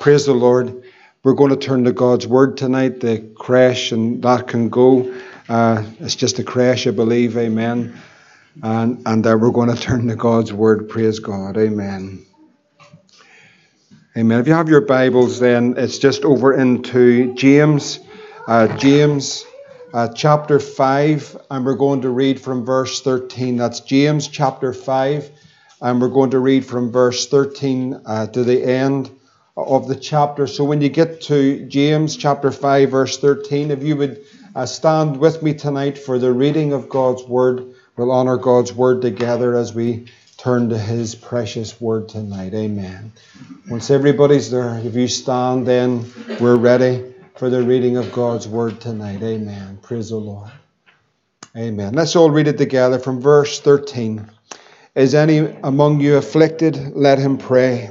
Praise the Lord. We're going to turn to God's Word tonight. The crash and that can go. Uh, it's just a crash, I believe. Amen. And, and uh, we're going to turn to God's Word. Praise God. Amen. Amen. If you have your Bibles, then it's just over into James, uh, James uh, chapter 5, and we're going to read from verse 13. That's James chapter 5, and we're going to read from verse 13 uh, to the end of the chapter. So when you get to James chapter 5, verse 13, if you would uh, stand with me tonight for the reading of God's word, we'll honor God's word together as we turn to his precious word tonight. Amen. Once everybody's there, if you stand, then we're ready for the reading of God's word tonight. Amen. Praise the Lord. Amen. Let's all read it together from verse 13. Is any among you afflicted? Let him pray.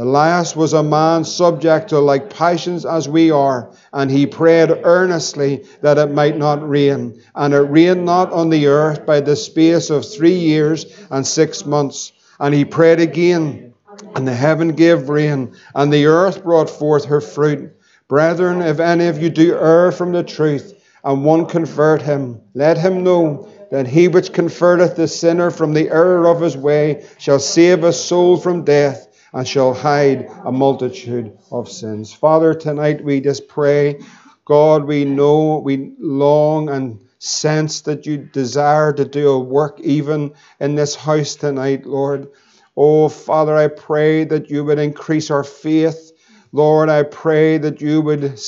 Elias was a man subject to like passions as we are, and he prayed earnestly that it might not rain. And it rained not on the earth by the space of three years and six months. And he prayed again, and the heaven gave rain, and the earth brought forth her fruit. Brethren, if any of you do err from the truth, and one convert him, let him know that he which converteth the sinner from the error of his way shall save a soul from death and shall hide a multitude of sins. Father, tonight we just pray, God, we know, we long and sense that you desire to do a work even in this house tonight, Lord. Oh, Father, I pray that you would increase our faith. Lord, I pray that you would,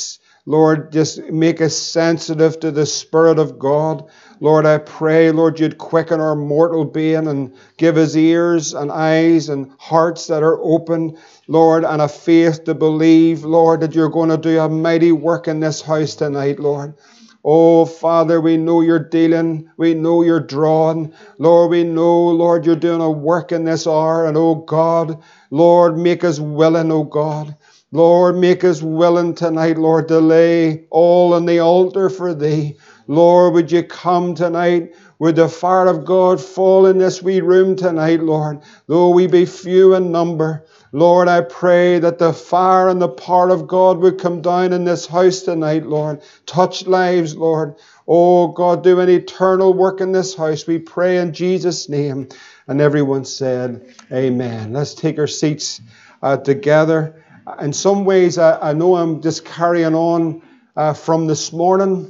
Lord, just make us sensitive to the Spirit of God. Lord, I pray, Lord, you'd quicken our mortal being and give us ears and eyes and hearts that are open, Lord, and a faith to believe, Lord, that you're going to do a mighty work in this house tonight, Lord. Oh, Father, we know you're dealing. We know you're drawing. Lord, we know, Lord, you're doing a work in this hour. And oh, God, Lord, make us willing, oh, God. Lord, make us willing tonight, Lord, to lay all on the altar for Thee. Lord, would you come tonight? Would the fire of God fall in this wee room tonight, Lord? Though we be few in number, Lord, I pray that the fire and the power of God would come down in this house tonight, Lord. Touch lives, Lord. Oh, God, do an eternal work in this house. We pray in Jesus' name. And everyone said, Amen. Let's take our seats uh, together. In some ways, I, I, know I'm just carrying on uh, from this morning.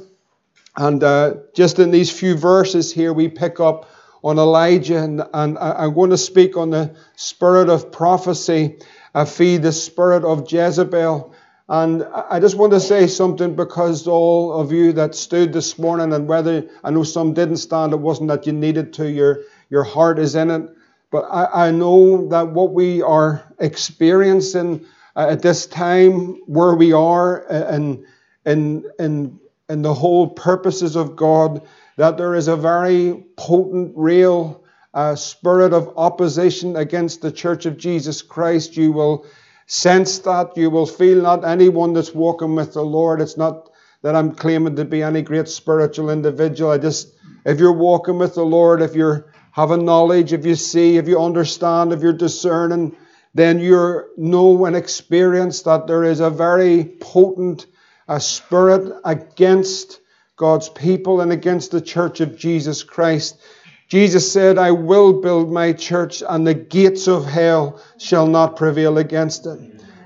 And uh, just in these few verses here, we pick up on Elijah, and, and I'm going to speak on the spirit of prophecy, uh, feed the spirit of Jezebel. And I just want to say something because all of you that stood this morning, and whether I know some didn't stand, it wasn't that you needed to, your, your heart is in it. But I, I know that what we are experiencing uh, at this time, where we are, and uh, in, in in the whole purposes of God, that there is a very potent, real uh, spirit of opposition against the church of Jesus Christ. You will sense that. You will feel that anyone that's walking with the Lord, it's not that I'm claiming to be any great spiritual individual. I just, if you're walking with the Lord, if you're having knowledge, if you see, if you understand, if you're discerning, then you know and experience that there is a very potent a spirit against God's people and against the church of Jesus Christ. Jesus said, I will build my church, and the gates of hell shall not prevail against it.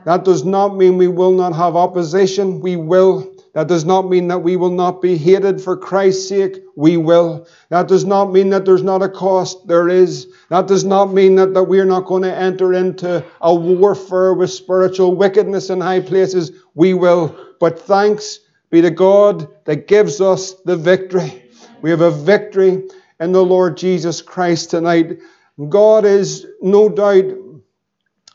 That does not mean we will not have opposition. We will. That does not mean that we will not be hated for Christ's sake. We will. That does not mean that there's not a cost. There is. That does not mean that, that we're not going to enter into a warfare with spiritual wickedness in high places. We will. But thanks be to God that gives us the victory. We have a victory in the Lord Jesus Christ tonight. God is no doubt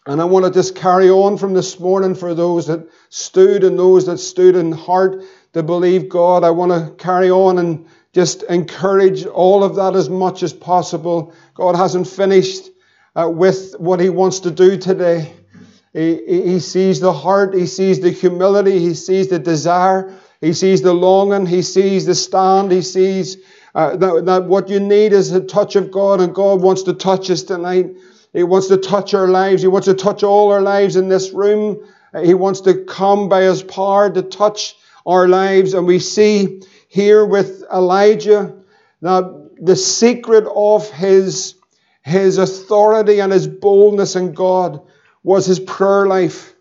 And I want to just carry on from this morning for those that stood and those that stood in heart to believe God. I want to carry on and just encourage all of that as much as possible. God hasn't finished uh, with what He wants to do today. He, he sees the heart, He sees the humility, He sees the desire, He sees the longing, He sees the stand, He sees uh, that, that what you need is a touch of God, and God wants to touch us tonight. He wants to touch our lives. He wants to touch all our lives in this room. Uh, he wants to come by His power to touch our lives. And we see here with Elijah that the secret of his, his authority and his boldness in God was his prayer life.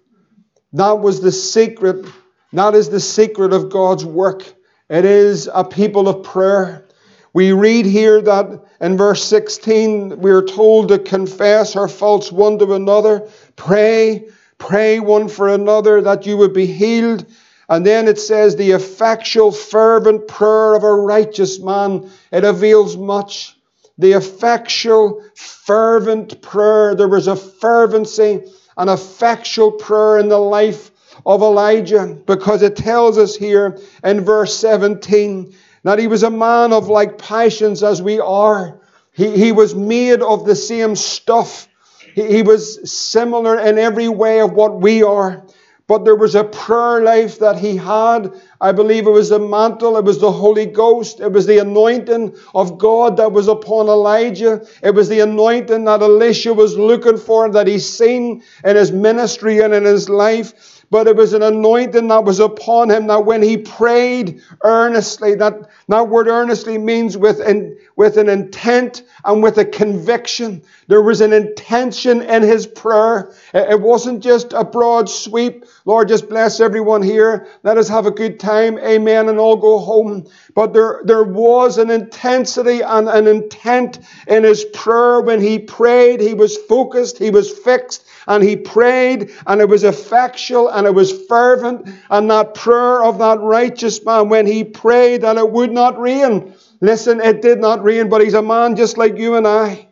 That was the secret. That is the secret of God's work. It is a people of prayer. We read here that in verse 16, we are told to confess our faults one to another, pray, pray one for another that you would be healed. And then it says, the effectual, fervent prayer of a righteous man, it avails much. The effectual, fervent prayer. There was a fervency, an effectual prayer in the life of Elijah because it tells us here in verse 17 that he was a man of like passions as we are. He, he was made of the same stuff. He, he was similar in every way of what we are. But there was a prayer life that he had. I believe it was the mantle, it was the Holy Ghost, it was the anointing of God that was upon Elijah. It was the anointing that Elisha was looking for, that he seen in his ministry and in his life but it was an anointing that was upon him that when he prayed earnestly, that, that word earnestly means with, in, with an intent and with a conviction. There was an intention in his prayer. It wasn't just a broad sweep. Lord, just bless everyone here. Let us have a good time. Amen. And all go home. But there, there was an intensity and an intent in his prayer when he prayed. He was focused. He was fixed and he prayed and it was effectual and it was fervent and that prayer of that righteous man when he prayed that it would not rain. Listen, it did not rain, but he's a man just like you and I.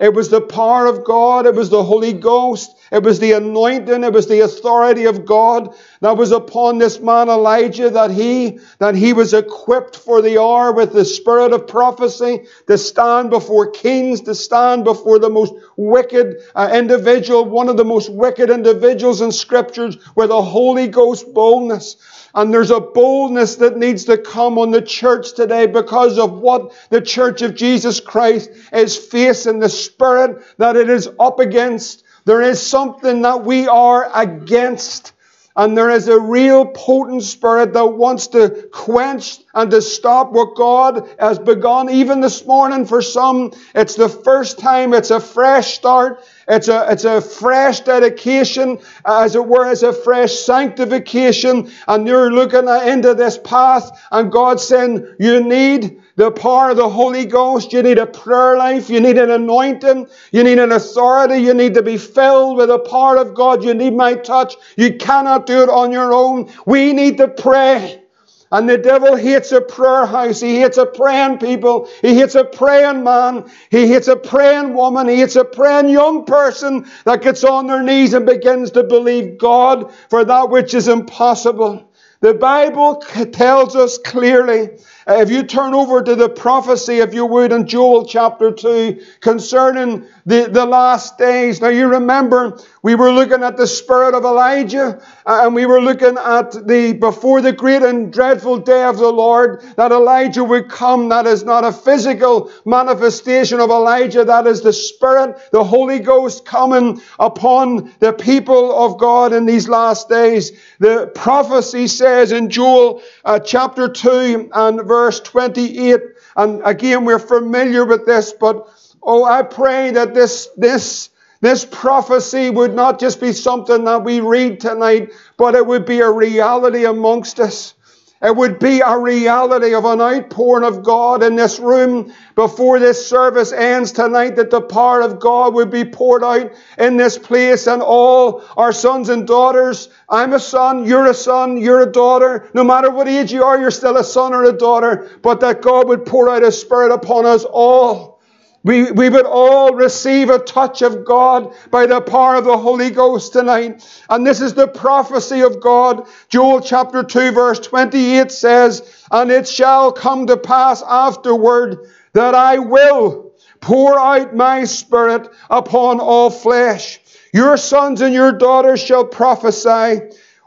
It was the power of God. It was the Holy Ghost. It was the anointing. It was the authority of God that was upon this man Elijah that he, that he was equipped for the hour with the spirit of prophecy to stand before kings, to stand before the most wicked uh, individual, one of the most wicked individuals in scriptures with a Holy Ghost boldness. And there's a boldness that needs to come on the church today because of what the church of Jesus Christ is facing, the spirit that it is up against. There is something that we are against. And there is a real potent spirit that wants to quench and to stop what God has begun. Even this morning, for some, it's the first time, it's a fresh start. It's a, it's a fresh dedication, uh, as it were, as a fresh sanctification. And you're looking into this path, and God's saying, You need the power of the Holy Ghost. You need a prayer life. You need an anointing. You need an authority. You need to be filled with the power of God. You need my touch. You cannot do it on your own. We need to pray. And the devil hates a prayer house. He hates a praying people. He hates a praying man. He hates a praying woman. He hates a praying young person that gets on their knees and begins to believe God for that which is impossible. The Bible tells us clearly if you turn over to the prophecy, if you would, in Joel chapter 2 concerning the, the last days. Now, you remember we were looking at the spirit of Elijah uh, and we were looking at the before the great and dreadful day of the Lord that Elijah would come. That is not a physical manifestation of Elijah, that is the Spirit, the Holy Ghost coming upon the people of God in these last days. The prophecy says in Joel uh, chapter 2 and verse verse 28. And again, we're familiar with this, but oh, I pray that this, this, this prophecy would not just be something that we read tonight, but it would be a reality amongst us. It would be a reality of an outpouring of God in this room before this service ends tonight, that the power of God would be poured out in this place and all our sons and daughters. I'm a son, you're a son, you're a daughter. No matter what age you are, you're still a son or a daughter, but that God would pour out His Spirit upon us all we, we would all receive a touch of God by the power of the Holy Ghost tonight. And this is the prophecy of God. Joel chapter 2, verse 28 says, And it shall come to pass afterward that I will pour out my spirit upon all flesh. Your sons and your daughters shall prophesy.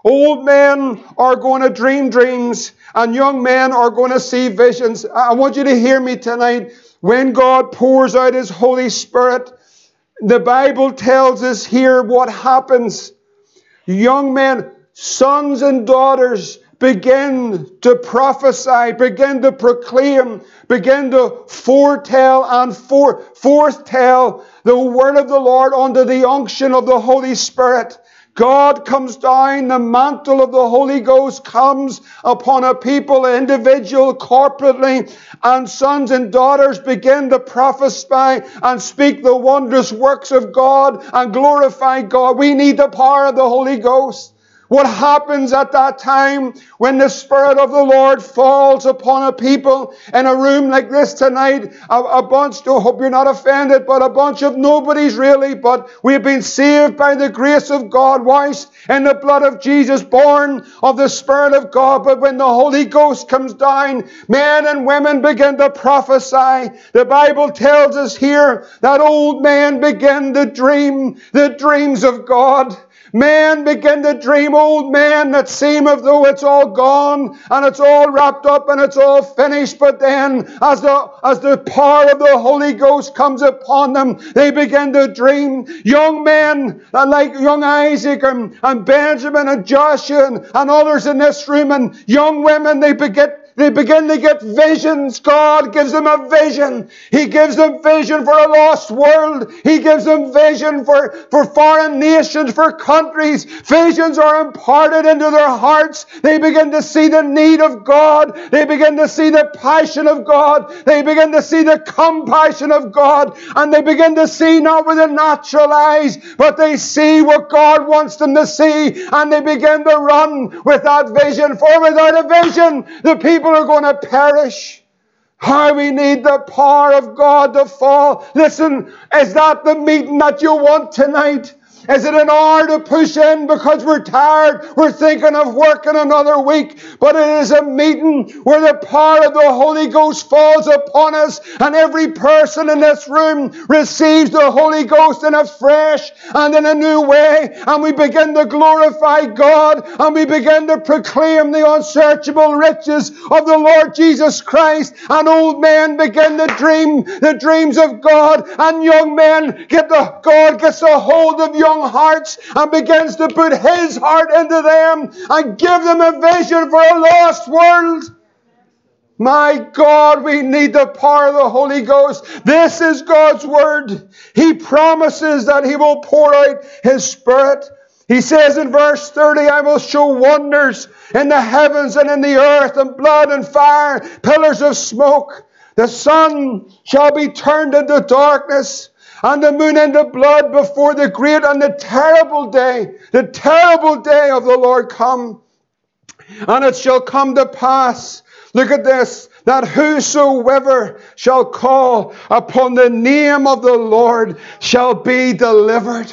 Old men are going to dream dreams, and young men are going to see visions. I want you to hear me tonight. When God pours out His Holy Spirit, the Bible tells us here what happens. Young men, sons and daughters begin to prophesy, begin to proclaim, begin to foretell and for, foretell the word of the Lord under the unction of the Holy Spirit. God comes down, the mantle of the Holy Ghost comes upon a people, an individual, corporately, and sons and daughters begin to prophesy and speak the wondrous works of God and glorify God. We need the power of the Holy Ghost. What happens at that time when the Spirit of the Lord falls upon a people in a room like this tonight? A, a bunch, I hope you're not offended, but a bunch of nobodies really, but we've been saved by the grace of God, washed in the blood of Jesus, born of the Spirit of God. But when the Holy Ghost comes down, men and women begin to prophesy. The Bible tells us here that old men begin to dream the dreams of God. Men begin to dream, old men that seem as though it's all gone and it's all wrapped up and it's all finished. But then, as the, as the power of the Holy Ghost comes upon them, they begin to dream. Young men uh, like young Isaac and, and Benjamin and Joshua and, and others in this room, and young women, they begin they begin to get visions. God gives them a vision. He gives them vision for a lost world. He gives them vision for, for foreign nations, for countries. Visions are imparted into their hearts. They begin to see the need of God. They begin to see the passion of God. They begin to see the compassion of God. And they begin to see not with the natural eyes, but they see what God wants them to see. And they begin to run with that vision. For without a vision, the people people are going to perish. How we need the power of God to fall. Listen, is that the meeting that you want tonight? Is it an hour to push in because we're tired? We're thinking of working another week. But it is a meeting where the power of the Holy Ghost falls upon us and every person in this room receives the Holy Ghost in a fresh and in a new way. And we begin to glorify God and we begin to proclaim the unsearchable riches of the Lord Jesus Christ. And old men begin to dream the dreams of God and young men get the, God gets a hold of young hearts and begins to put His heart into them and give them a vision for a lost world. My God, we need the power of the Holy Ghost. This is God's Word. He promises that He will pour out His Spirit. He says in verse 30, I will show wonders in the heavens and in the earth, and blood and fire, pillars of smoke. The sun shall be turned into darkness, and the moon and the blood before the great and the terrible day, the terrible day of the Lord come. And it shall come to pass, look at this, that whosoever shall call upon the name of the Lord shall be delivered.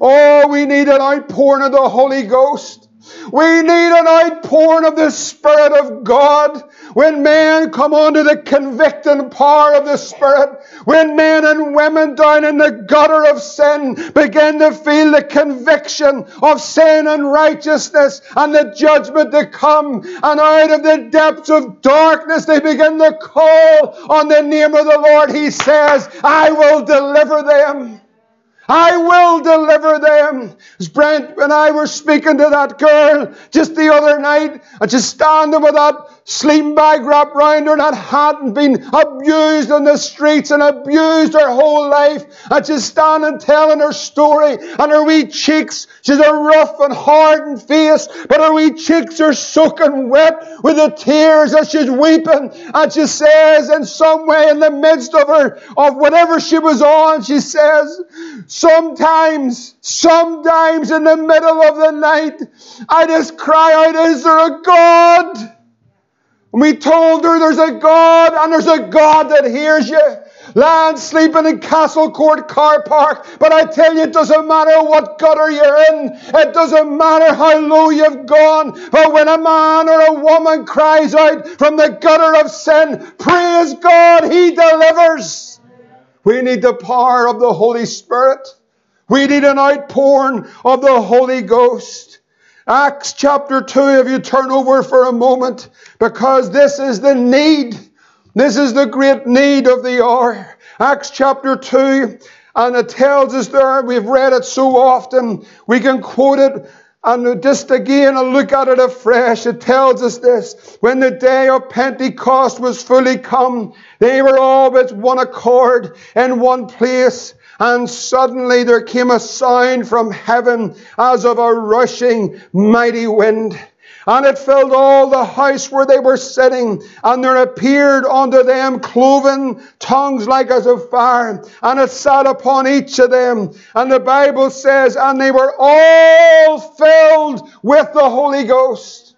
Oh, we need an outpouring of the Holy Ghost. We need an outpouring of the Spirit of God. When men come under the convicting power of the Spirit, when men and women down in the gutter of sin begin to feel the conviction of sin and righteousness and the judgment to come, and out of the depths of darkness they begin to call on the name of the Lord, He says, I will deliver them. I will deliver them. As Brent and I were speaking to that girl just the other night, I just standing with that sleeping bag wrapped round her that hadn't been abused on the streets and abused her whole life. And she's standing telling her story and her wee cheeks, she's a rough and hardened face, but her wee cheeks are soaking wet with the tears as she's weeping. And she says in some way in the midst of her, of whatever she was on, she says, sometimes, sometimes in the middle of the night, I just cry out, is there a God? We told her there's a God and there's a God that hears you. lying sleeping in Castle Court car park. But I tell you, it doesn't matter what gutter you're in. It doesn't matter how low you've gone. But when a man or a woman cries out from the gutter of sin, praise God, He delivers. We need the power of the Holy Spirit. We need an outpouring of the Holy Ghost. Acts chapter 2, if you turn over for a moment, because this is the need. This is the great need of the hour. Acts chapter 2, and it tells us there, we've read it so often, we can quote it and just again and look at it afresh. It tells us this. When the day of Pentecost was fully come, they were all with one accord in one place. And suddenly there came a sound from heaven as of a rushing mighty wind. And it filled all the house where they were sitting. And there appeared unto them cloven tongues like as of fire. And it sat upon each of them. And the Bible says, and they were all filled with the Holy Ghost.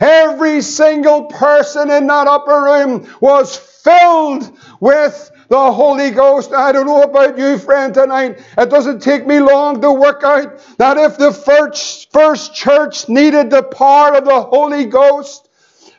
Every single person in that upper room was filled with the Holy Ghost. I don't know about you, friend, tonight. It doesn't take me long to work out that if the first, first church needed the power of the Holy Ghost,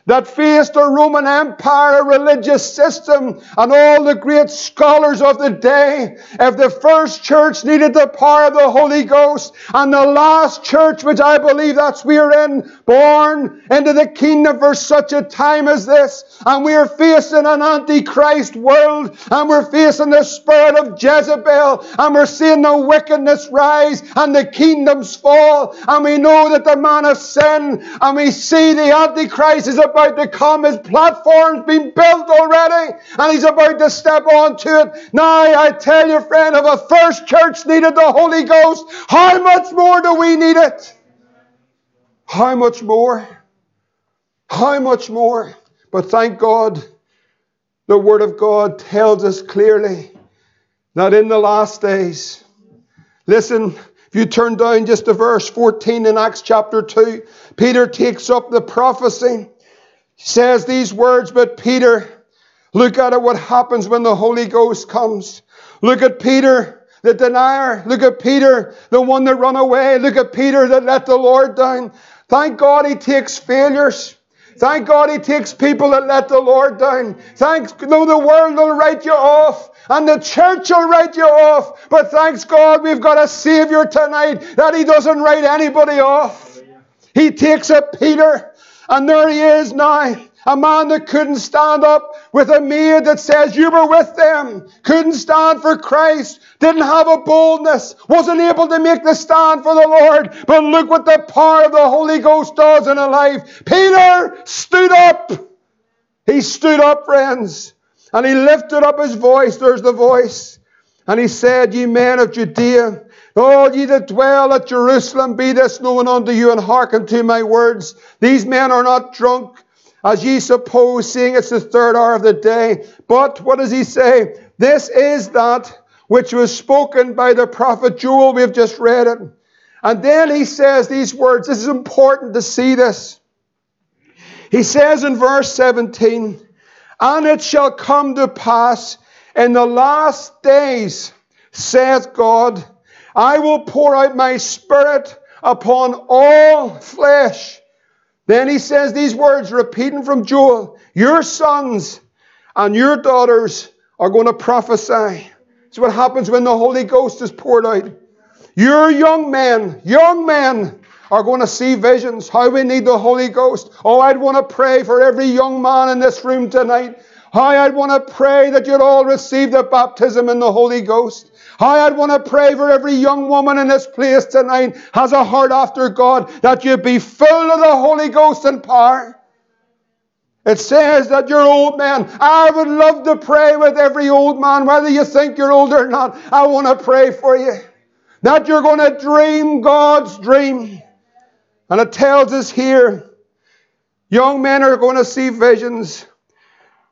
that faced a Roman Empire, religious system, and all the great scholars of the day. If the first church needed the power of the Holy Ghost, and the last church, which I believe that's we're in, born into the kingdom for such a time as this, and we're facing an antichrist world, and we're facing the spirit of Jezebel, and we're seeing the wickedness rise, and the kingdoms fall, and we know that the man of sin, and we see the antichrist is a about to come. His platform's been built already, and he's about to step onto it. Now, I tell you, friend, if a first church needed the Holy Ghost, how much more do we need it? How much more? How much more? But thank God, the Word of God tells us clearly that in the last days, listen, if you turn down just to verse 14 in Acts chapter 2, Peter takes up the prophecy says these words, but Peter, look at it, what happens when the Holy Ghost comes. Look at Peter, the denier. Look at Peter, the one that run away. Look at Peter that let the Lord down. Thank God he takes failures. Thank God he takes people that let the Lord down. Thanks, though the world will write you off and the church will write you off. But thanks God we've got a Savior tonight that he doesn't write anybody off. He takes a Peter and there he is now. A man that couldn't stand up with a maid that says you were with them, couldn't stand for Christ, didn't have a boldness, wasn't able to make the stand for the Lord. But look what the power of the Holy Ghost does in a life. Peter stood up. He stood up, friends, and he lifted up his voice. There's the voice. And he said, Ye men of Judea, all ye that dwell at Jerusalem, be this known unto you, and hearken to my words. These men are not drunk, as ye suppose, seeing it's the third hour of the day. But what does he say? This is that which was spoken by the prophet Joel. We've just read it. And then he says these words. This is important to see this. He says in verse 17, And it shall come to pass in the last days, saith God, I will pour out my spirit upon all flesh. Then he says these words, repeating from Joel Your sons and your daughters are going to prophesy. It's what happens when the Holy Ghost is poured out. Your young men, young men, are going to see visions. How we need the Holy Ghost. Oh, I'd want to pray for every young man in this room tonight. How I'd want to pray that you'd all receive the baptism in the Holy Ghost. How I'd want to pray for every young woman in this place tonight has a heart after God that you be full of the Holy Ghost and power. It says that you're old men. I would love to pray with every old man, whether you think you're old or not. I want to pray for you. That you're going to dream God's dream. And it tells us here young men are going to see visions.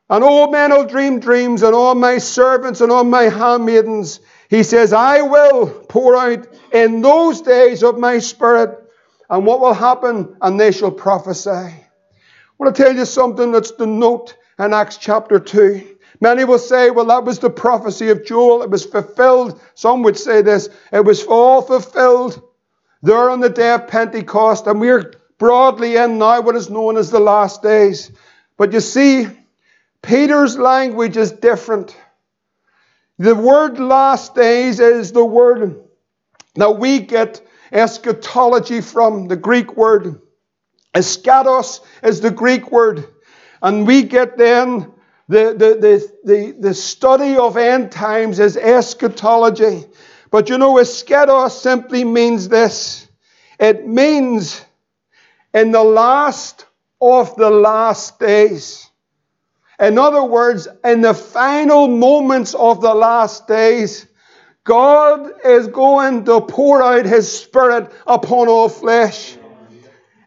And old men will dream dreams, and all my servants and all my handmaidens he says, I will pour out in those days of my spirit, and what will happen? And they shall prophesy. I want to tell you something that's the note in Acts chapter 2. Many will say, well, that was the prophecy of Joel. It was fulfilled. Some would say this. It was all fulfilled there on the day of Pentecost. And we're broadly in now what is known as the last days. But you see, Peter's language is different. The word last days is the word that we get eschatology from, the Greek word. Eschatos is the Greek word. And we get then the, the, the, the, the study of end times is eschatology. But you know, eschatos simply means this it means in the last of the last days. In other words, in the final moments of the last days, God is going to pour out His Spirit upon all flesh.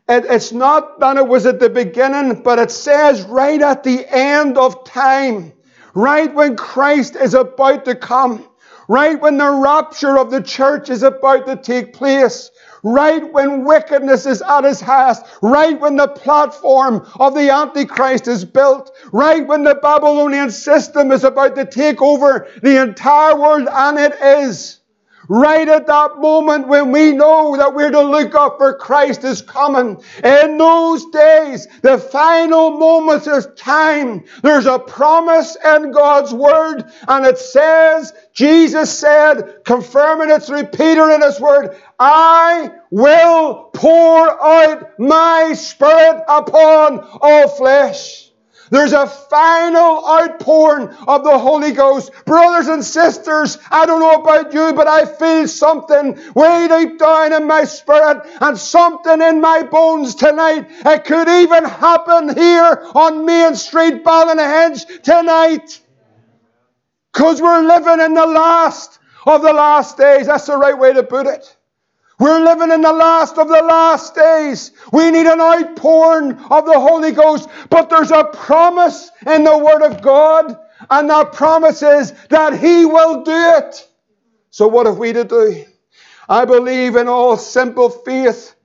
It, it's not that it was at the beginning, but it says right at the end of time, right when Christ is about to come, right when the rapture of the church is about to take place, right when wickedness is at its highest, right when the platform of the Antichrist is built, right when the Babylonian system is about to take over the entire world, and it is. Right at that moment when we know that we're to look up for Christ is coming. In those days, the final moments of time, there's a promise in God's Word, and it says, Jesus said, confirming it through Peter in His Word, I will pour out my Spirit upon all flesh. There's a final outpouring of the Holy Ghost. Brothers and sisters, I don't know about you, but I feel something way deep down in my spirit and something in my bones tonight. It could even happen here on Main Street, Ballynahinch tonight. Because we're living in the last of the last days. That's the right way to put it. We're living in the last of the last days. We need an outpouring of the Holy Ghost. But there's a promise in the Word of God, and that promise is that He will do it. So, what have we to do? I believe in all simple faith,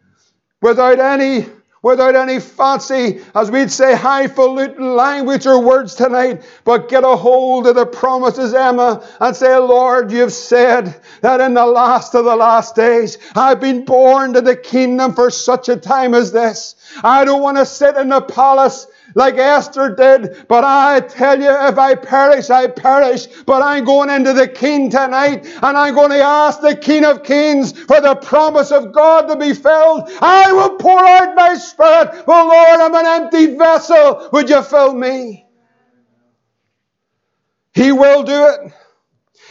without any without any fancy, as we'd say, highfalutin language or words tonight, but get a hold of the promises, Emma, and say, Lord, you've said that in the last of the last days, I've been born to the kingdom for such a time as this. I don't want to sit in the palace like Esther did. But I tell you, if I perish, I perish. But I'm going into the King tonight and I'm going to ask the King of Kings for the promise of God to be filled. I will pour out my spirit. Well, Lord, I'm an empty vessel. Would you fill me? He will do it.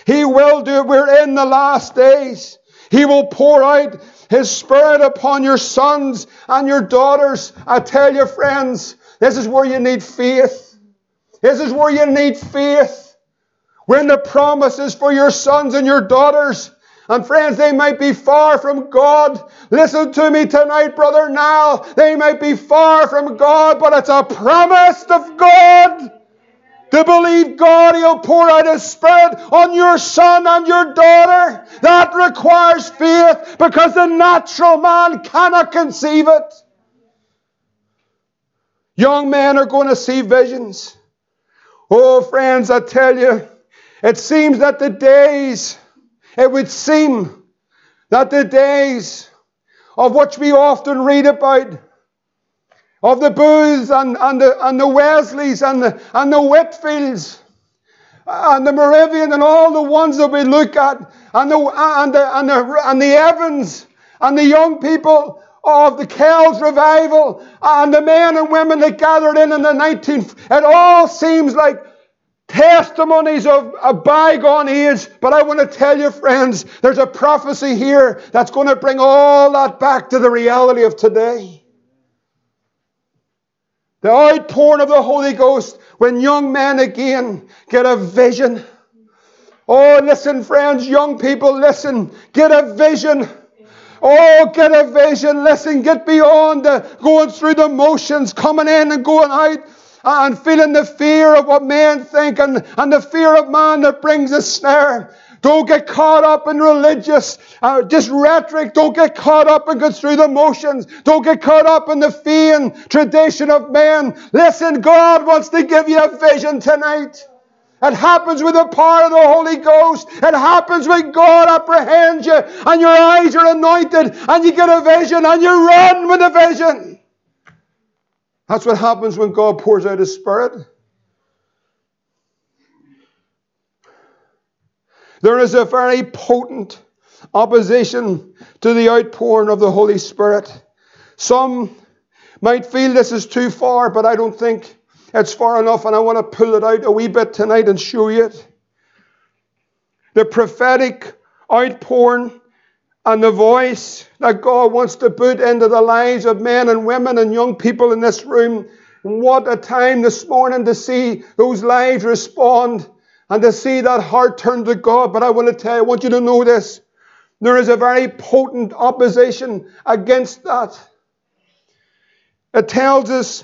He will do it. We're in the last days. He will pour out His Spirit upon your sons and your daughters. I tell you, friends, this is where you need faith. This is where you need faith. When the promises for your sons and your daughters, and friends, they might be far from God. Listen to me tonight, brother Now, They might be far from God, but it's a promise of God to believe God, He'll pour out His Spirit on your son and your daughter. That requires faith because the natural man cannot conceive it. Young men are going to see visions. Oh, friends, I tell you, it seems that the days, it would seem that the days of which we often read about, of the Booths and, and, the, and the Wesleys and the, and the Whitefields and the Moravian and all the ones that we look at, and the, and the, and the, and the Evans and the young people of the Kells revival uh, and the men and women that gathered in in the 19th. It all seems like testimonies of a bygone age. But I want to tell you, friends, there's a prophecy here that's going to bring all that back to the reality of today. The outpouring of the Holy Ghost when young men again get a vision. Oh, listen, friends, young people, listen, get a vision Oh, get a vision. Listen, get beyond the, going through the motions, coming in and going out and feeling the fear of what men think and, and the fear of man that brings a snare. Don't get caught up in religious, uh, just rhetoric. Don't get caught up and go through the motions. Don't get caught up in the vain tradition of men. Listen, God wants to give you a vision tonight. It happens with the power of the Holy Ghost. It happens when God apprehends you and your eyes are anointed and you get a vision and you run with the vision. That's what happens when God pours out His Spirit. There is a very potent opposition to the outpouring of the Holy Spirit. Some might feel this is too far, but I don't think it's far enough, and I want to pull it out a wee bit tonight and show you it. The prophetic outpouring and the voice that God wants to put into the lives of men and women and young people in this room. What a time this morning to see those lives respond and to see that heart turn to God. But I want to tell you, I want you to know this. There is a very potent opposition against that. It tells us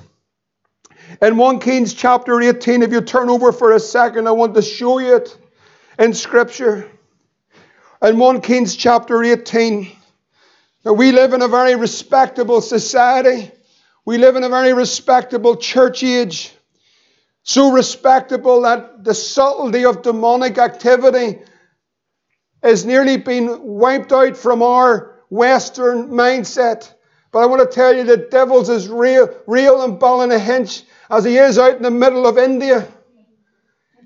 in 1 Kings chapter 18, if you turn over for a second, I want to show you it in Scripture. In 1 Kings chapter 18, we live in a very respectable society. We live in a very respectable church age. So respectable that the subtlety of demonic activity has nearly been wiped out from our Western mindset. But I want to tell you the devil's is real, real and ball in Ballynahinch as he is out in the middle of India.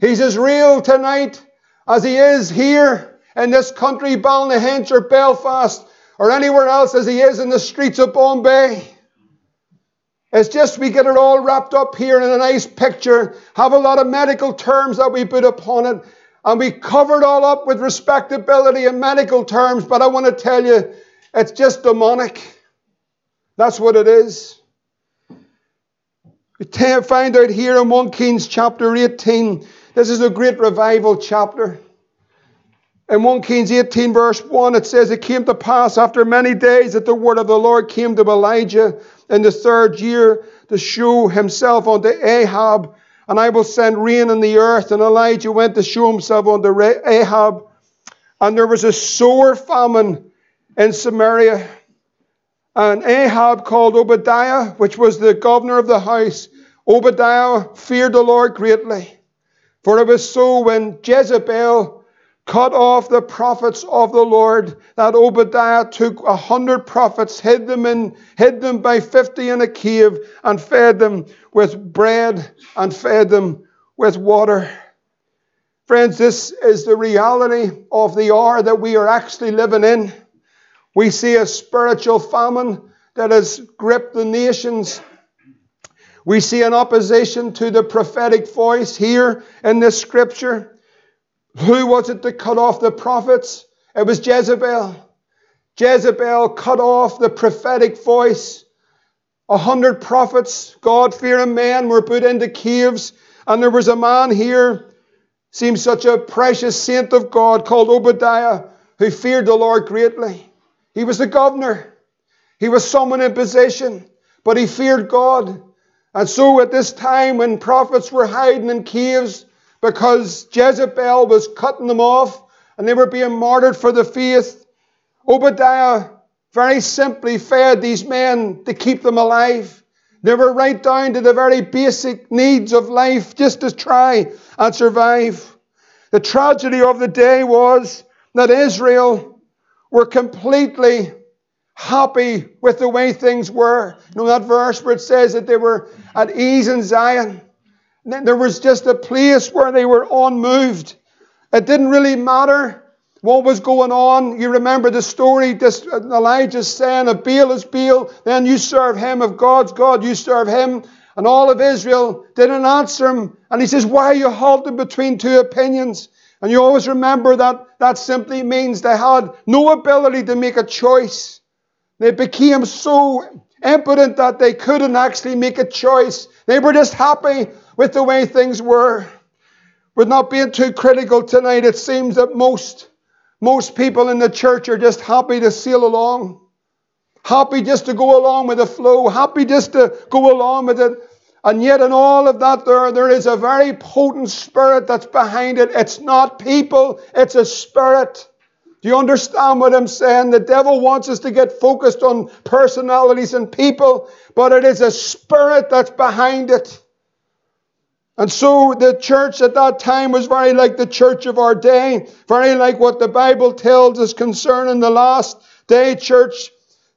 He's as real tonight as he is here in this country, Ballynahinch or Belfast or anywhere else as he is in the streets of Bombay. It's just we get it all wrapped up here in a nice picture, have a lot of medical terms that we put upon it, and we cover it all up with respectability and medical terms, but I want to tell you, it's just demonic. That's what it is. We find out here in 1 Kings chapter 18, this is a great revival chapter. In 1 Kings 18, verse 1, it says, It came to pass after many days that the word of the Lord came to Elijah in the third year to show himself unto Ahab, and I will send rain in the earth. And Elijah went to show himself unto Ahab, and there was a sore famine in Samaria. And Ahab called Obadiah, which was the governor of the house. Obadiah feared the Lord greatly. For it was so when Jezebel cut off the prophets of the Lord that Obadiah took a hundred prophets, hid them in, hid them by fifty in a cave, and fed them with bread and fed them with water. Friends, this is the reality of the hour that we are actually living in. We see a spiritual famine that has gripped the nations. We see an opposition to the prophetic voice here in this scripture. Who was it that cut off the prophets? It was Jezebel. Jezebel cut off the prophetic voice. A hundred prophets, God fearing men, were put into caves, and there was a man here, seems such a precious saint of God called Obadiah, who feared the Lord greatly. He was the governor. He was someone in position, but he feared God. And so at this time when prophets were hiding in caves because Jezebel was cutting them off and they were being martyred for the faith, Obadiah very simply fed these men to keep them alive. They were right down to the very basic needs of life just to try and survive. The tragedy of the day was that Israel were completely happy with the way things were. You know that verse where it says that they were at ease in Zion? There was just a place where they were unmoved. It didn't really matter what was going on. You remember the story, this, uh, Elijah saying, If Baal is Baal, then you serve him. If God's God, you serve him. And all of Israel didn't answer him. And he says, Why are you halted between two opinions? And you always remember that that simply means they had no ability to make a choice. They became so impotent that they couldn't actually make a choice. They were just happy with the way things were. With not being too critical tonight, it seems that most, most people in the church are just happy to sail along. Happy just to go along with the flow. Happy just to go along with it. And yet, in all of that, there, there is a very potent spirit that's behind it. It's not people, it's a spirit. Do you understand what I'm saying? The devil wants us to get focused on personalities and people, but it is a spirit that's behind it. And so the church at that time was very like the church of our day, very like what the Bible tells us concerning the last day church,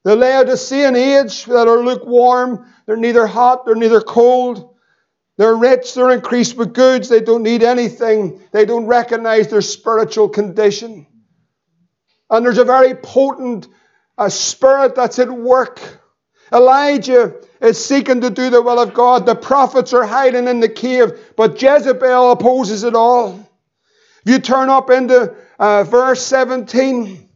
the Laodicean age that are lukewarm. They're neither hot, they're neither cold. They're rich, they're increased with goods, they don't need anything, they don't recognize their spiritual condition. And there's a very potent spirit that's at work. Elijah is seeking to do the will of God. The prophets are hiding in the cave, but Jezebel opposes it all. If you turn up into uh, verse 17,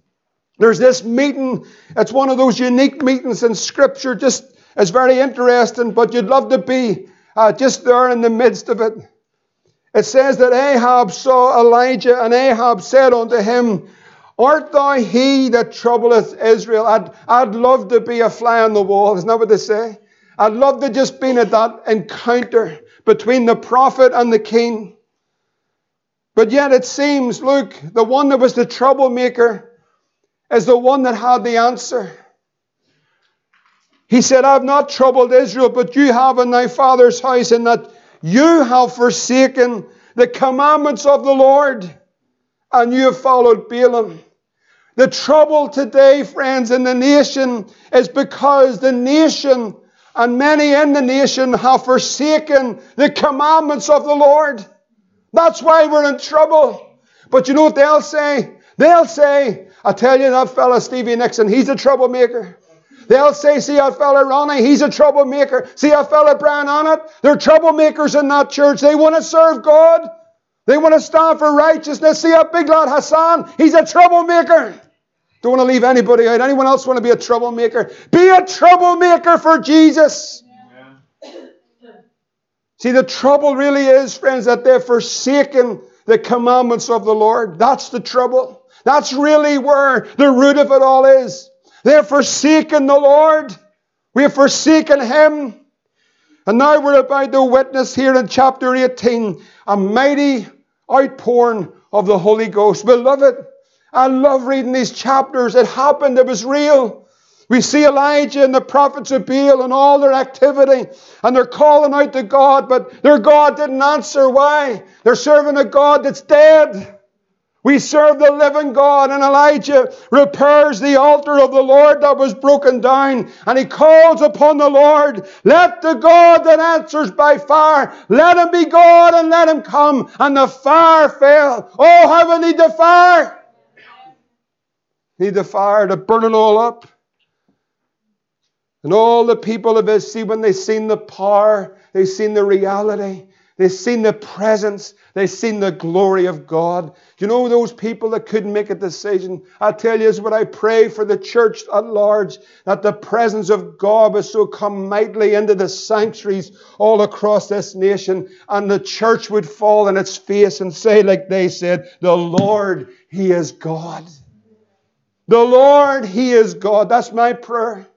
there's this meeting. It's one of those unique meetings in Scripture. Just it's very interesting, but you'd love to be uh, just there in the midst of it. It says that Ahab saw Elijah, and Ahab said unto him, Art thou he that troubleth Israel? I'd, I'd love to be a fly on the wall. Isn't that what they say? I'd love to just be at that encounter between the prophet and the king. But yet it seems, look, the one that was the troublemaker is the one that had the answer. He said, I've not troubled Israel, but you have in thy father's house, and that you have forsaken the commandments of the Lord, and you have followed Baalim. The trouble today, friends, in the nation is because the nation and many in the nation have forsaken the commandments of the Lord. That's why we're in trouble. But you know what they'll say? They'll say, I tell you, that fella Stevie Nixon, he's a troublemaker. They'll say, see that fella Ronnie, he's a troublemaker. See that fella Brian Annett, they're troublemakers in that church. They want to serve God. They want to stand for righteousness. See that big lad Hassan, he's a troublemaker. Don't want to leave anybody out. Anyone else want to be a troublemaker? Be a troublemaker for Jesus. See, the trouble really is, friends, that they've forsaken the commandments of the Lord. That's the trouble. That's really where the root of it all is. They've forsaken the Lord. We have forsaken Him. And now we're about to witness here in chapter 18 a mighty outpouring of the Holy Ghost. Beloved, I love reading these chapters. It happened, it was real. We see Elijah and the prophets of Baal and all their activity, and they're calling out to God, but their God didn't answer. Why? They're serving a God that's dead. We serve the living God, and Elijah repairs the altar of the Lord that was broken down, and he calls upon the Lord, Let the God that answers by fire, let him be God and let him come. And the fire fell. Oh, how will need the fire? Need the fire to burn it all up. And all the people of Israel, when they seen the power, they seen the reality, they seen the presence, They've seen the glory of God. You know those people that couldn't make a decision? I tell you, is what I pray for the church at large, that the presence of God will so come mightily into the sanctuaries all across this nation, and the church would fall on its face and say, like they said, The Lord, He is God. The Lord, He is God. That's my prayer.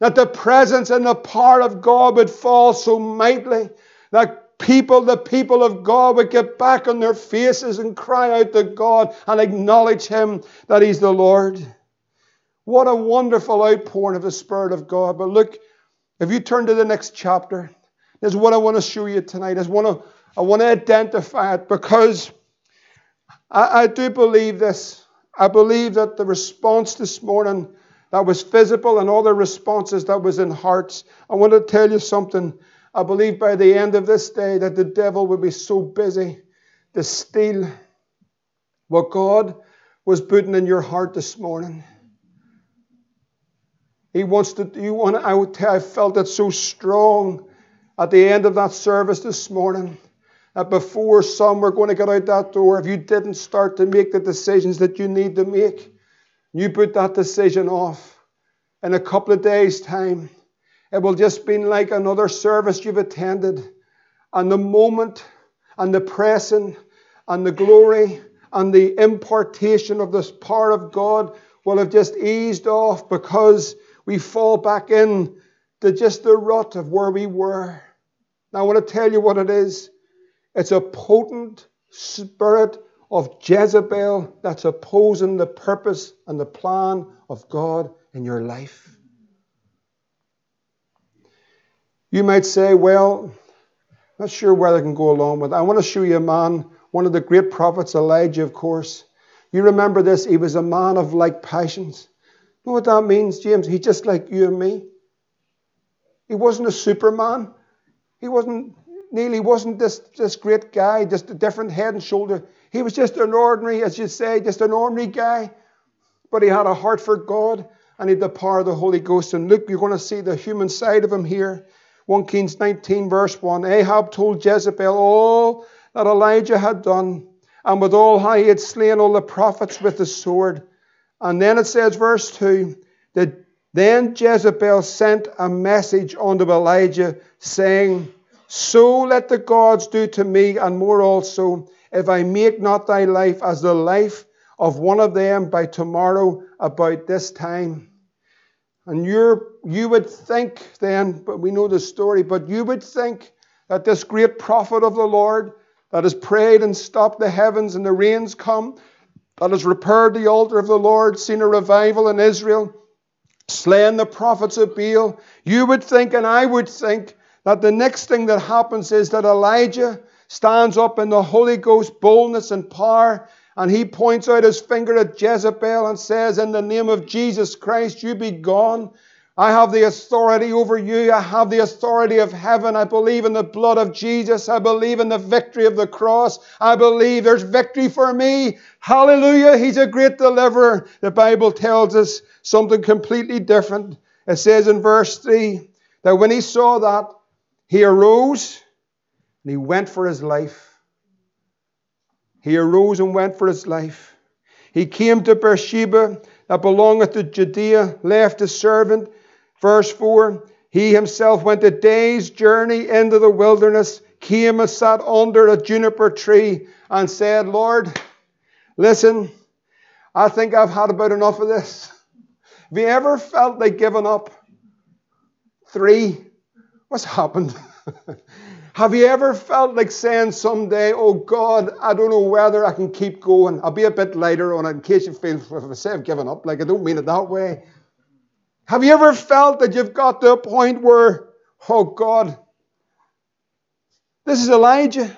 That the presence and the power of God would fall so mightily that people, the people of God, would get back on their faces and cry out to God and acknowledge Him that He's the Lord. What a wonderful outpouring of the Spirit of God. But look, if you turn to the next chapter, there's what I want to show you tonight. I want to, I want to identify it because I, I do believe this. I believe that the response this morning that was physical and all the responses that was in hearts, I want to tell you something. I believe by the end of this day that the devil will be so busy to steal what God was putting in your heart this morning. He wants to, you want, I, I felt it so strong at the end of that service this morning that before some were going to get out that door, if you didn't start to make the decisions that you need to make, you put that decision off in a couple of days' time, it will just be like another service you've attended. And the moment and the pressing and the glory and the impartation of this power of God will have just eased off because we fall back in to just the rut of where we were. Now, I want to tell you what it is. It's a potent spirit of Jezebel that's opposing the purpose and the plan of God in your life. You might say, well, I'm Not sure whether I can go along with. It. I want to show you a man, one of the great prophets, Elijah, of course. You remember this? He was a man of like passions. You know what that means, James? He's just like you and me. He wasn't a superman. He wasn't Neil, he wasn't this, this great guy, just a different head and shoulder. He was just an ordinary, as you say, just an ordinary guy. But he had a heart for God and he had the power of the Holy Ghost. And look, you're going to see the human side of him here. 1 Kings 19, verse 1. Ahab told Jezebel all that Elijah had done, and with all how he had slain all the prophets with the sword. And then it says, verse 2, that then Jezebel sent a message unto Elijah, saying, So let the gods do to me, and more also, if I make not thy life as the life of one of them by tomorrow about this time. And you're, you would think then, but we know the story, but you would think that this great prophet of the Lord that has prayed and stopped the heavens and the rains come, that has repaired the altar of the Lord, seen a revival in Israel, slain the prophets of Baal, you would think, and I would think, that the next thing that happens is that Elijah stands up in the Holy Ghost boldness and power and he points out his finger at Jezebel and says, In the name of Jesus Christ, you be gone. I have the authority over you. I have the authority of heaven. I believe in the blood of Jesus. I believe in the victory of the cross. I believe there's victory for me. Hallelujah. He's a great deliverer. The Bible tells us something completely different. It says in verse 3 that when he saw that, he arose and he went for his life. He arose and went for his life. He came to Beersheba that belongeth to Judea, left his servant. Verse 4 He himself went a day's journey into the wilderness, came and sat under a juniper tree, and said, Lord, listen, I think I've had about enough of this. Have you ever felt like giving up? Three. What's happened? Have you ever felt like saying someday, Oh God, I don't know whether I can keep going? I'll be a bit lighter on it in case you feel, if I say I've given up, like I don't mean it that way. Have you ever felt that you've got to a point where, oh God, this is Elijah.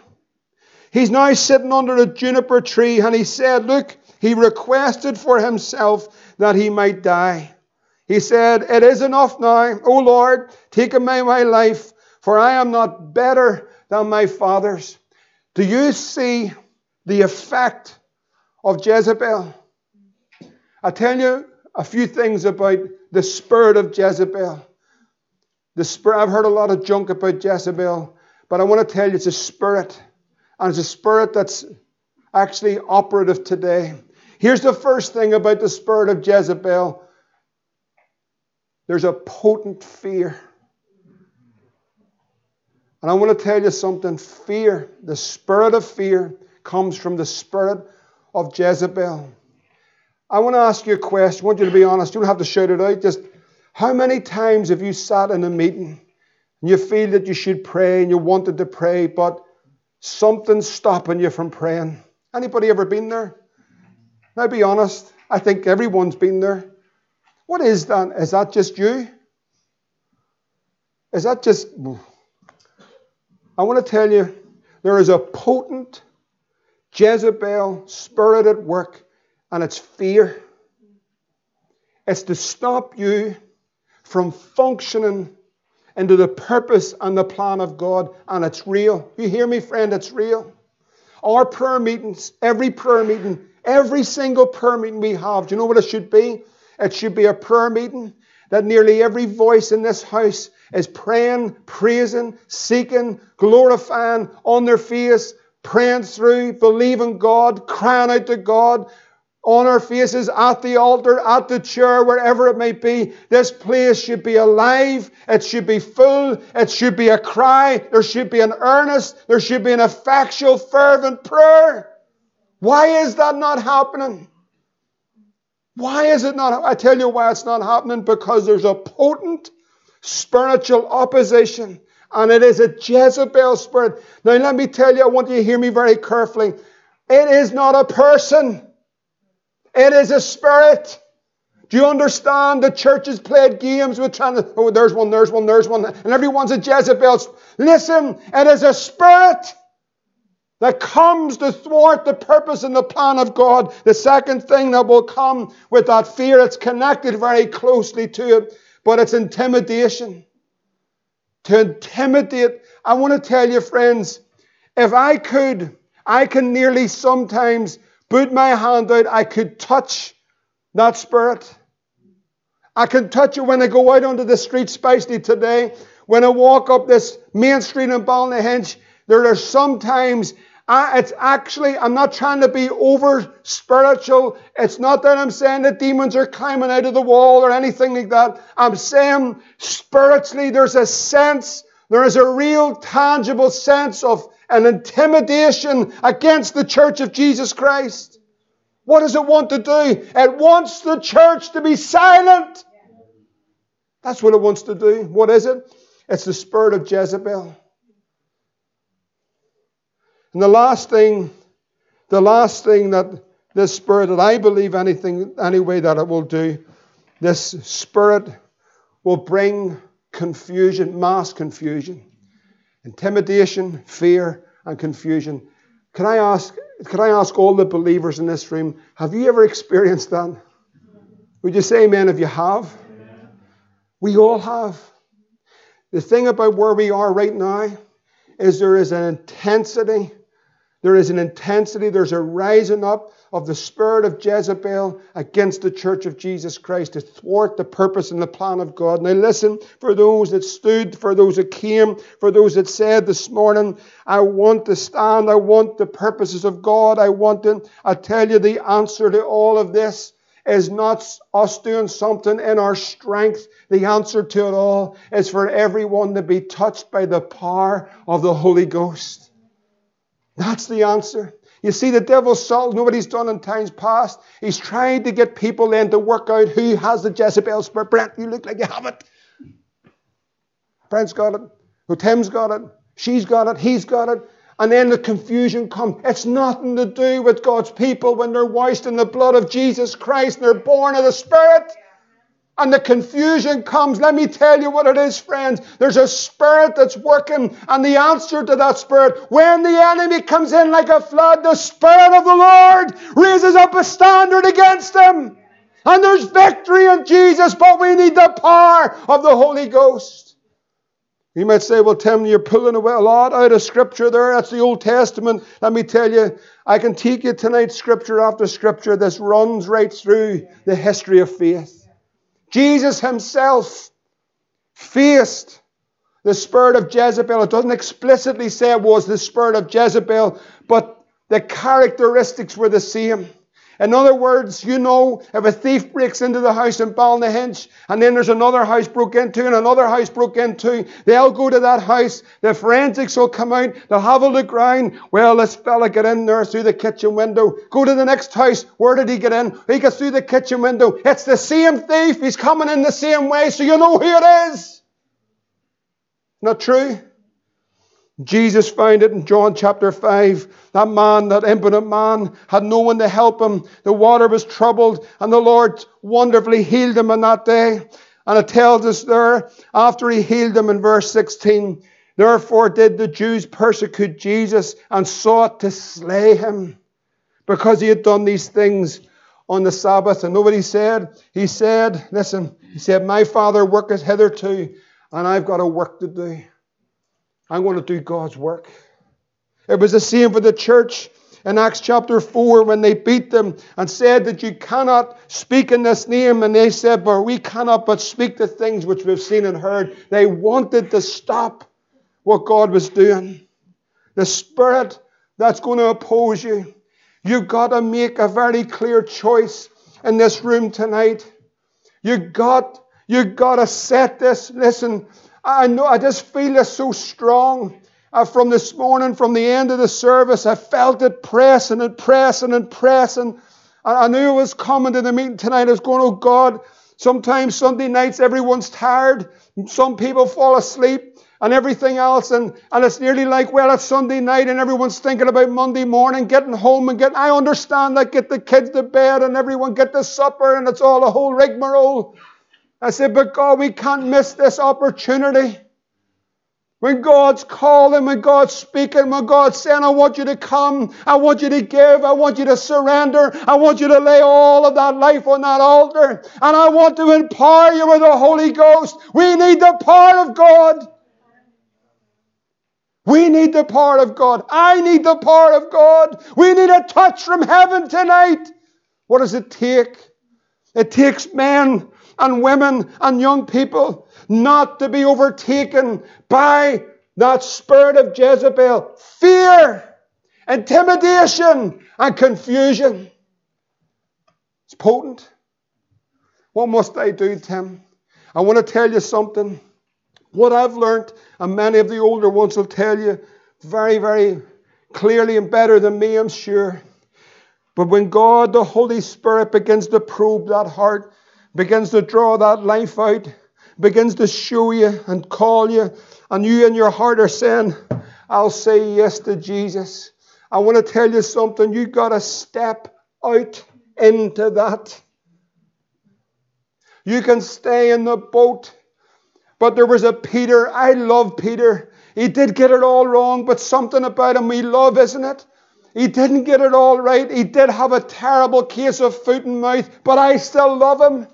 He's now sitting under a juniper tree and he said, Look, he requested for himself that he might die. He said, It is enough now. O Lord, take away my life, for I am not better than my fathers. Do you see the effect of Jezebel? I tell you a few things about the spirit of Jezebel. The spirit, I've heard a lot of junk about Jezebel, but I want to tell you it's a spirit, and it's a spirit that's actually operative today. Here's the first thing about the spirit of Jezebel there's a potent fear. And I want to tell you something fear, the spirit of fear, comes from the spirit of Jezebel. I want to ask you a question. I want you to be honest. You don't have to shout it out. Just how many times have you sat in a meeting and you feel that you should pray and you wanted to pray, but something's stopping you from praying? Anybody ever been there? Now be honest. I think everyone's been there. What is that? Is that just you? Is that just I want to tell you there is a potent Jezebel spirit at work, and it's fear. It's to stop you from functioning into the purpose and the plan of God, and it's real. You hear me, friend? It's real. Our prayer meetings, every prayer meeting, every single prayer meeting we have, do you know what it should be? It should be a prayer meeting that nearly every voice in this house is praying, praising, seeking, glorifying on their face, praying through, believing God, crying out to God, on our faces, at the altar, at the chair, wherever it may be. This place should be alive. It should be full. It should be a cry. There should be an earnest. There should be an effectual, fervent prayer. Why is that not happening? Why is it not? I tell you why it's not happening because there's a potent spiritual opposition and it is a Jezebel spirit. Now, let me tell you, I want you to hear me very carefully. It is not a person, it is a spirit. Do you understand? The church has played games with trying to, oh, there's one, there's one, there's one, and everyone's a Jezebel. Listen, it is a spirit that comes to thwart the purpose and the plan of God. The second thing that will come with that fear, it's connected very closely to it, but it's intimidation. To intimidate. I want to tell you, friends, if I could, I can nearly sometimes put my hand out, I could touch that spirit. I can touch it when I go out onto the street, especially today. When I walk up this main street in Ballynahinch, there are sometimes I, it's actually, I'm not trying to be over spiritual. It's not that I'm saying that demons are climbing out of the wall or anything like that. I'm saying spiritually, there's a sense, there is a real tangible sense of an intimidation against the church of Jesus Christ. What does it want to do? It wants the church to be silent. That's what it wants to do. What is it? It's the spirit of Jezebel. And the last thing, the last thing that this spirit, that I believe anything, anyway, that it will do, this spirit will bring confusion, mass confusion, intimidation, fear, and confusion. Can I ask, can I ask all the believers in this room, have you ever experienced that? Would you say amen if you have? We all have. The thing about where we are right now is there is an intensity, there is an intensity, there's a rising up of the spirit of Jezebel against the church of Jesus Christ to thwart the purpose and the plan of God. Now, listen, for those that stood, for those that came, for those that said this morning, I want to stand, I want the purposes of God, I want to, I tell you the answer to all of this is not us doing something in our strength. The answer to it all is for everyone to be touched by the power of the Holy Ghost. That's the answer. You see, the devil's soul, nobody's done in times past. He's trying to get people then to work out who has the Jezebel spirit. Brent, you look like you have it. Brent's got it. Well, Tim's got it. She's got it. He's got it. And then the confusion comes. It's nothing to do with God's people when they're washed in the blood of Jesus Christ and they're born of the Spirit. And the confusion comes. Let me tell you what it is, friends. There's a spirit that's working, and the answer to that spirit, when the enemy comes in like a flood, the Spirit of the Lord raises up a standard against him. And there's victory in Jesus, but we need the power of the Holy Ghost. You might say, well, Tim, you're pulling a lot out of Scripture there. That's the Old Testament. Let me tell you, I can take you tonight, Scripture after Scripture. This runs right through the history of faith. Jesus himself faced the spirit of Jezebel. It doesn't explicitly say it was the spirit of Jezebel, but the characteristics were the same. In other words, you know, if a thief breaks into the house in Ballynahinch and then there's another house broke into and another house broke into, they'll go to that house, the forensics will come out, they'll have a look round. Well, this fella got in there through the kitchen window. Go to the next house. Where did he get in? He gets through the kitchen window. It's the same thief. He's coming in the same way, so you know who it is. Not true? Jesus found it in John chapter 5. That man, that impotent man, had no one to help him. The water was troubled, and the Lord wonderfully healed him on that day. And it tells us there, after he healed him in verse 16, therefore did the Jews persecute Jesus and sought to slay him because he had done these things on the Sabbath. And nobody said, he said, listen, he said, My Father worketh hitherto, and I've got a work to do. I'm going to do God's work. It was the same for the church in Acts chapter 4 when they beat them and said that you cannot speak in this name. And they said, But we cannot but speak the things which we've seen and heard. They wanted to stop what God was doing. The spirit that's going to oppose you. You've got to make a very clear choice in this room tonight. You got, you got to set this. Listen, I know, I just feel it so strong. Uh, from this morning, from the end of the service, I felt it pressing and pressing and pressing. I, I knew it was coming to the meeting tonight. I was going, oh God, sometimes Sunday nights everyone's tired. Some people fall asleep. and everything else. And, and it's nearly like, well, it's Sunday night and everyone's thinking about Monday morning, getting home and getting, I understand that, get the kids to bed and everyone get the supper and it's all a whole rigmarole. I said, but God, we can't miss this opportunity. When God's calling, when God's speaking, when God's saying, I want you to come, I want you to give, I want you to surrender, I want you to lay all of that life on that altar, and I want to empower you with the Holy Ghost. We need the power of God. We need the power of God. I need the power of God. We need a touch from heaven tonight. What does it take? It takes men and women and young people not to be overtaken by that spirit of Jezebel. Fear, intimidation, and confusion. It's potent. What must I do, Tim? I want to tell you something. What I've learned, and many of the older ones will tell you very, very clearly and better than me, I'm sure. But when God, the Holy Spirit, begins to probe that heart, begins to draw that life out, begins to show you and call you, and you in your heart are saying, I'll say yes to Jesus. I want to tell you something. You've got to step out into that. You can stay in the boat but there was a Peter. I love Peter. He did get it all wrong, but something about him we love, isn't it? He didn't get it all right. He did have a terrible case of foot and mouth, but I still love him.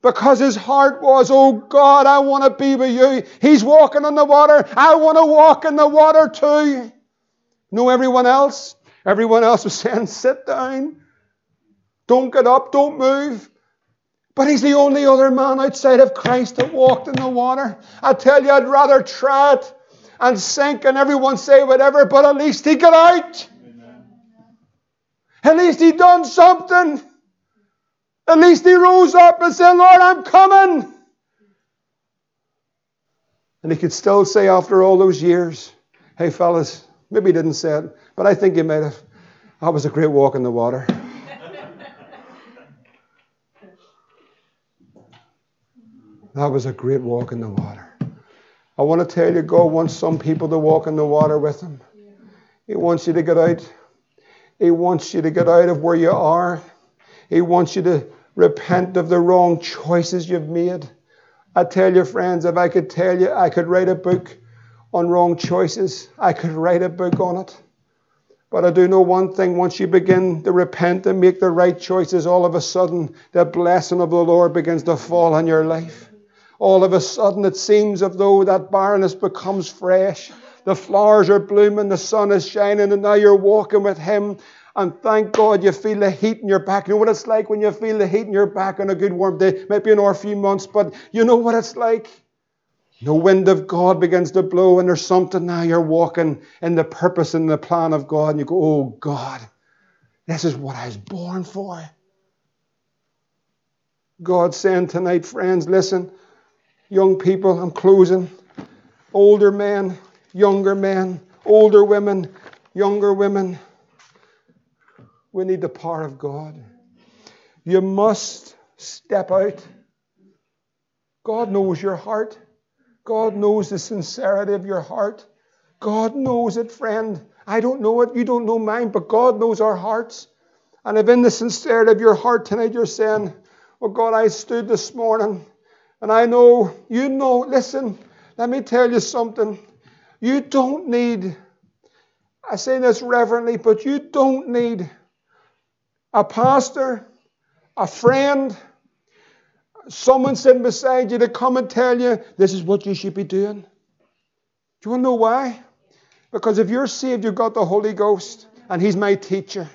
Because his heart was, oh God, I want to be with you. He's walking on the water. I want to walk in the water too. No, everyone else. Everyone else was saying, sit down. Don't get up. Don't move. But he's the only other man outside of Christ that walked in the water. I tell you, I'd rather try it and sink and everyone say whatever, but at least he got out. Amen. At least he done something. At least he rose up and said, Lord, I'm coming. And he could still say after all those years, hey, fellas, maybe he didn't say it, but I think he might have. That was a great walk in the water. That was a great walk in the water. I want to tell you, God wants some people to walk in the water with Him. He wants you to get out. He wants you to get out of where you are. He wants you to repent of the wrong choices you've made. I tell you, friends, if I could tell you, I could write a book on wrong choices. I could write a book on it. But I do know one thing once you begin to repent and make the right choices, all of a sudden the blessing of the Lord begins to fall on your life all of a sudden it seems as though that barrenness becomes fresh. The flowers are blooming, the sun is shining, and now you're walking with Him. And thank God you feel the heat in your back. You know what it's like when you feel the heat in your back on a good warm day, maybe in a few months, but you know what it's like? The wind of God begins to blow, and there's something now you're walking in the purpose and the plan of God, and you go, Oh God, this is what I was born for. God saying tonight, friends, listen, young people, I'm closing. Older men, younger men, older women, younger women. We need the power of God. You must step out. God knows your heart. God knows the sincerity of your heart. God knows it, friend. I don't know it. You don't know mine, but God knows our hearts. And if in the sincerity of your heart tonight you're saying, Oh God, I stood this morning and I know, you know, listen, let me tell you something. You don't need, I say this reverently, but you don't need a pastor, a friend, someone sitting beside you to come and tell you this is what you should be doing. Do you want to know why? Because if you're saved, you've got the Holy Ghost, and He's my teacher.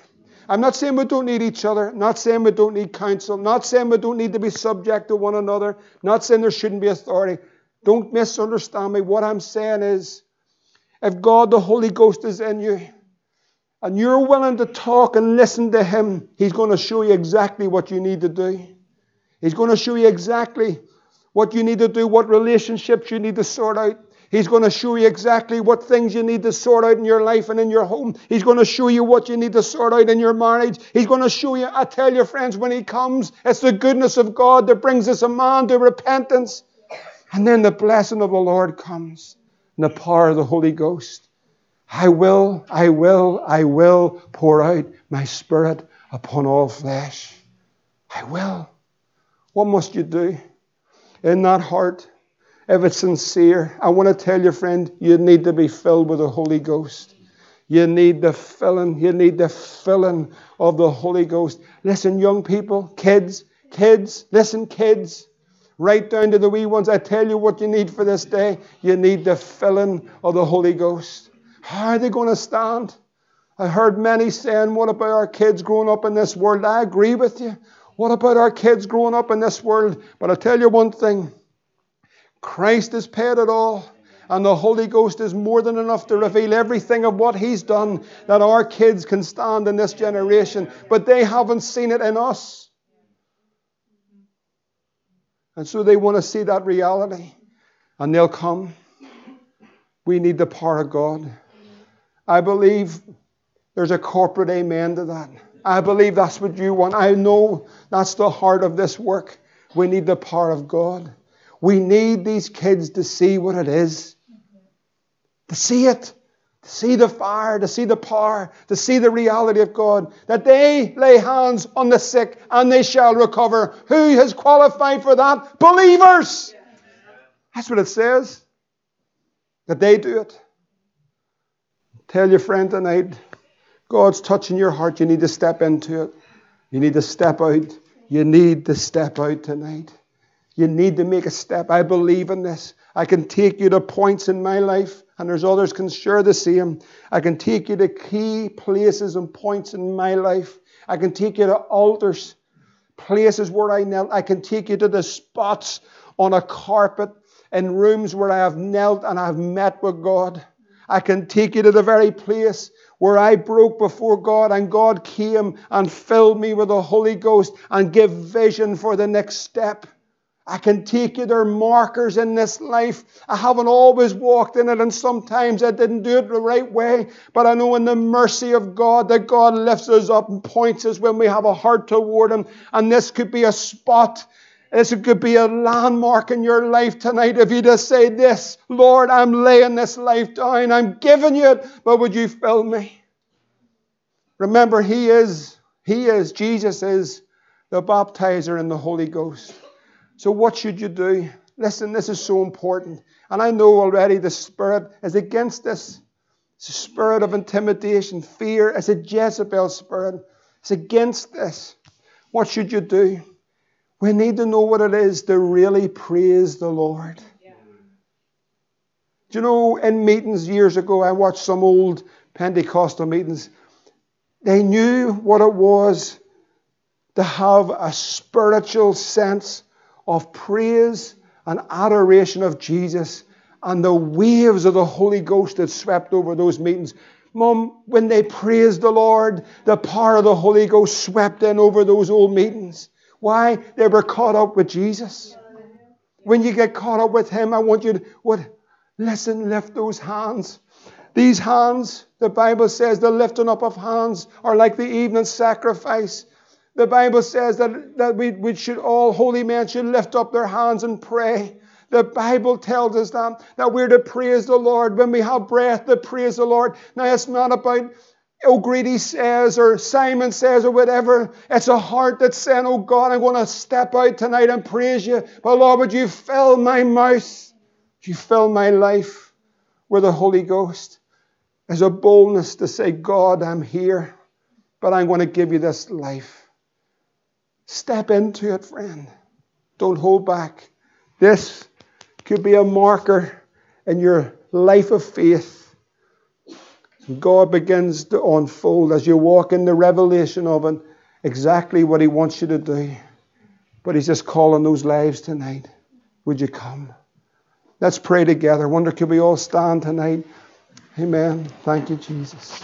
I'm not saying we don't need each other, not saying we don't need counsel, not saying we don't need to be subject to one another, not saying there shouldn't be authority. Don't misunderstand me. What I'm saying is, if God the Holy Ghost is in you, and you're willing to talk and listen to Him, He's going to show you exactly what you need to do. He's going to show you exactly what you need to do, what relationships you need to sort out. He's going to show you exactly what things you need to sort out in your life and in your home. He's going to show you what you need to sort out in your marriage. He's going to show you, I tell you, friends, when He comes, it's the goodness of God that brings us a man to repentance. And then the blessing of the Lord comes and the power of the Holy Ghost. I will, I will, I will pour out my spirit upon all flesh. I will. What must you do? In that heart, if it's sincere, I want to tell you, friend, you need to be filled with the Holy Ghost. You need the filling, you need the filling of the Holy Ghost. Listen, young people, kids, kids, listen, kids, right down to the wee ones. I tell you what you need for this day. You need the filling of the Holy Ghost. How are they going to stand? I heard many saying, What about our kids growing up in this world? I agree with you. What about our kids growing up in this world? But I'll tell you one thing Christ has paid it all. And the Holy Ghost is more than enough to reveal everything of what He's done that our kids can stand in this generation. But they haven't seen it in us. And so they want to see that reality. And they'll come. We need the power of God. I believe there's a corporate amen to that. I believe that's what you want. I know that's the heart of this work. We need the power of God. We need these kids to see what it is, to see it, to see the fire, to see the power, to see the reality of God, that they lay hands on the sick and they shall recover. Who has qualified for that? Believers. That's what it says. That they do it. Tell your friend tonight, God's touching your heart. You need to step into it. You need to step out. You need to step out tonight. You need to make a step. I believe in this. I can take you to points in my life, and there's others can share the same. I can take you to key places and points in my life. I can take you to altars, places where I knelt. I can take you to the spots on a carpet in rooms where I have knelt and I've met with God. I can take you to the very place where I broke before God and God came and filled me with the Holy Ghost and gave vision for the next step. I can take you there markers in this life. I haven't always walked in it, and sometimes I didn't do it the right way. But I know in the mercy of God that God lifts us up and points us when we have a heart toward Him. And this could be a spot this could be a landmark in your life tonight if you just say this Lord, I'm laying this life down. I'm giving you it, but would you fill me? Remember, He is, He is, Jesus is the baptizer in the Holy Ghost. So, what should you do? Listen, this is so important. And I know already the Spirit is against this. It's a spirit of intimidation, fear. It's a Jezebel spirit. It's against this. What should you do? We need to know what it is to really praise the Lord. Yeah. Do you know, in meetings years ago, I watched some old Pentecostal meetings. They knew what it was to have a spiritual sense of praise and adoration of Jesus and the waves of the Holy Ghost that swept over those meetings. Mom, when they praised the Lord, the power of the Holy Ghost swept in over those old meetings. Why? They were caught up with Jesus. When you get caught up with Him, I want you to what? Listen, lift those hands. These hands, the Bible says, the lifting up of hands are like the evening sacrifice. The Bible says that, that we, we should all, holy men, should lift up their hands and pray. The Bible tells us that, that we're to praise the Lord. When we have breath, to praise the Lord. Now, it's not about Oh, O'Grady says or Simon says or whatever. It's a heart that's saying, Oh God, I'm going to step out tonight and praise you. But Lord, would you fill my mouth? You fill my life with the Holy Ghost? There's a boldness to say, God, I'm here, but I'm going to give you this life. Step into it, friend. Don't hold back. This could be a marker in your life of faith God begins to unfold as you walk in the revelation of it, exactly what He wants you to do. But He's just calling those lives tonight. Would you come? Let's pray together. Wonder could we all stand tonight? Amen. Thank you, Jesus.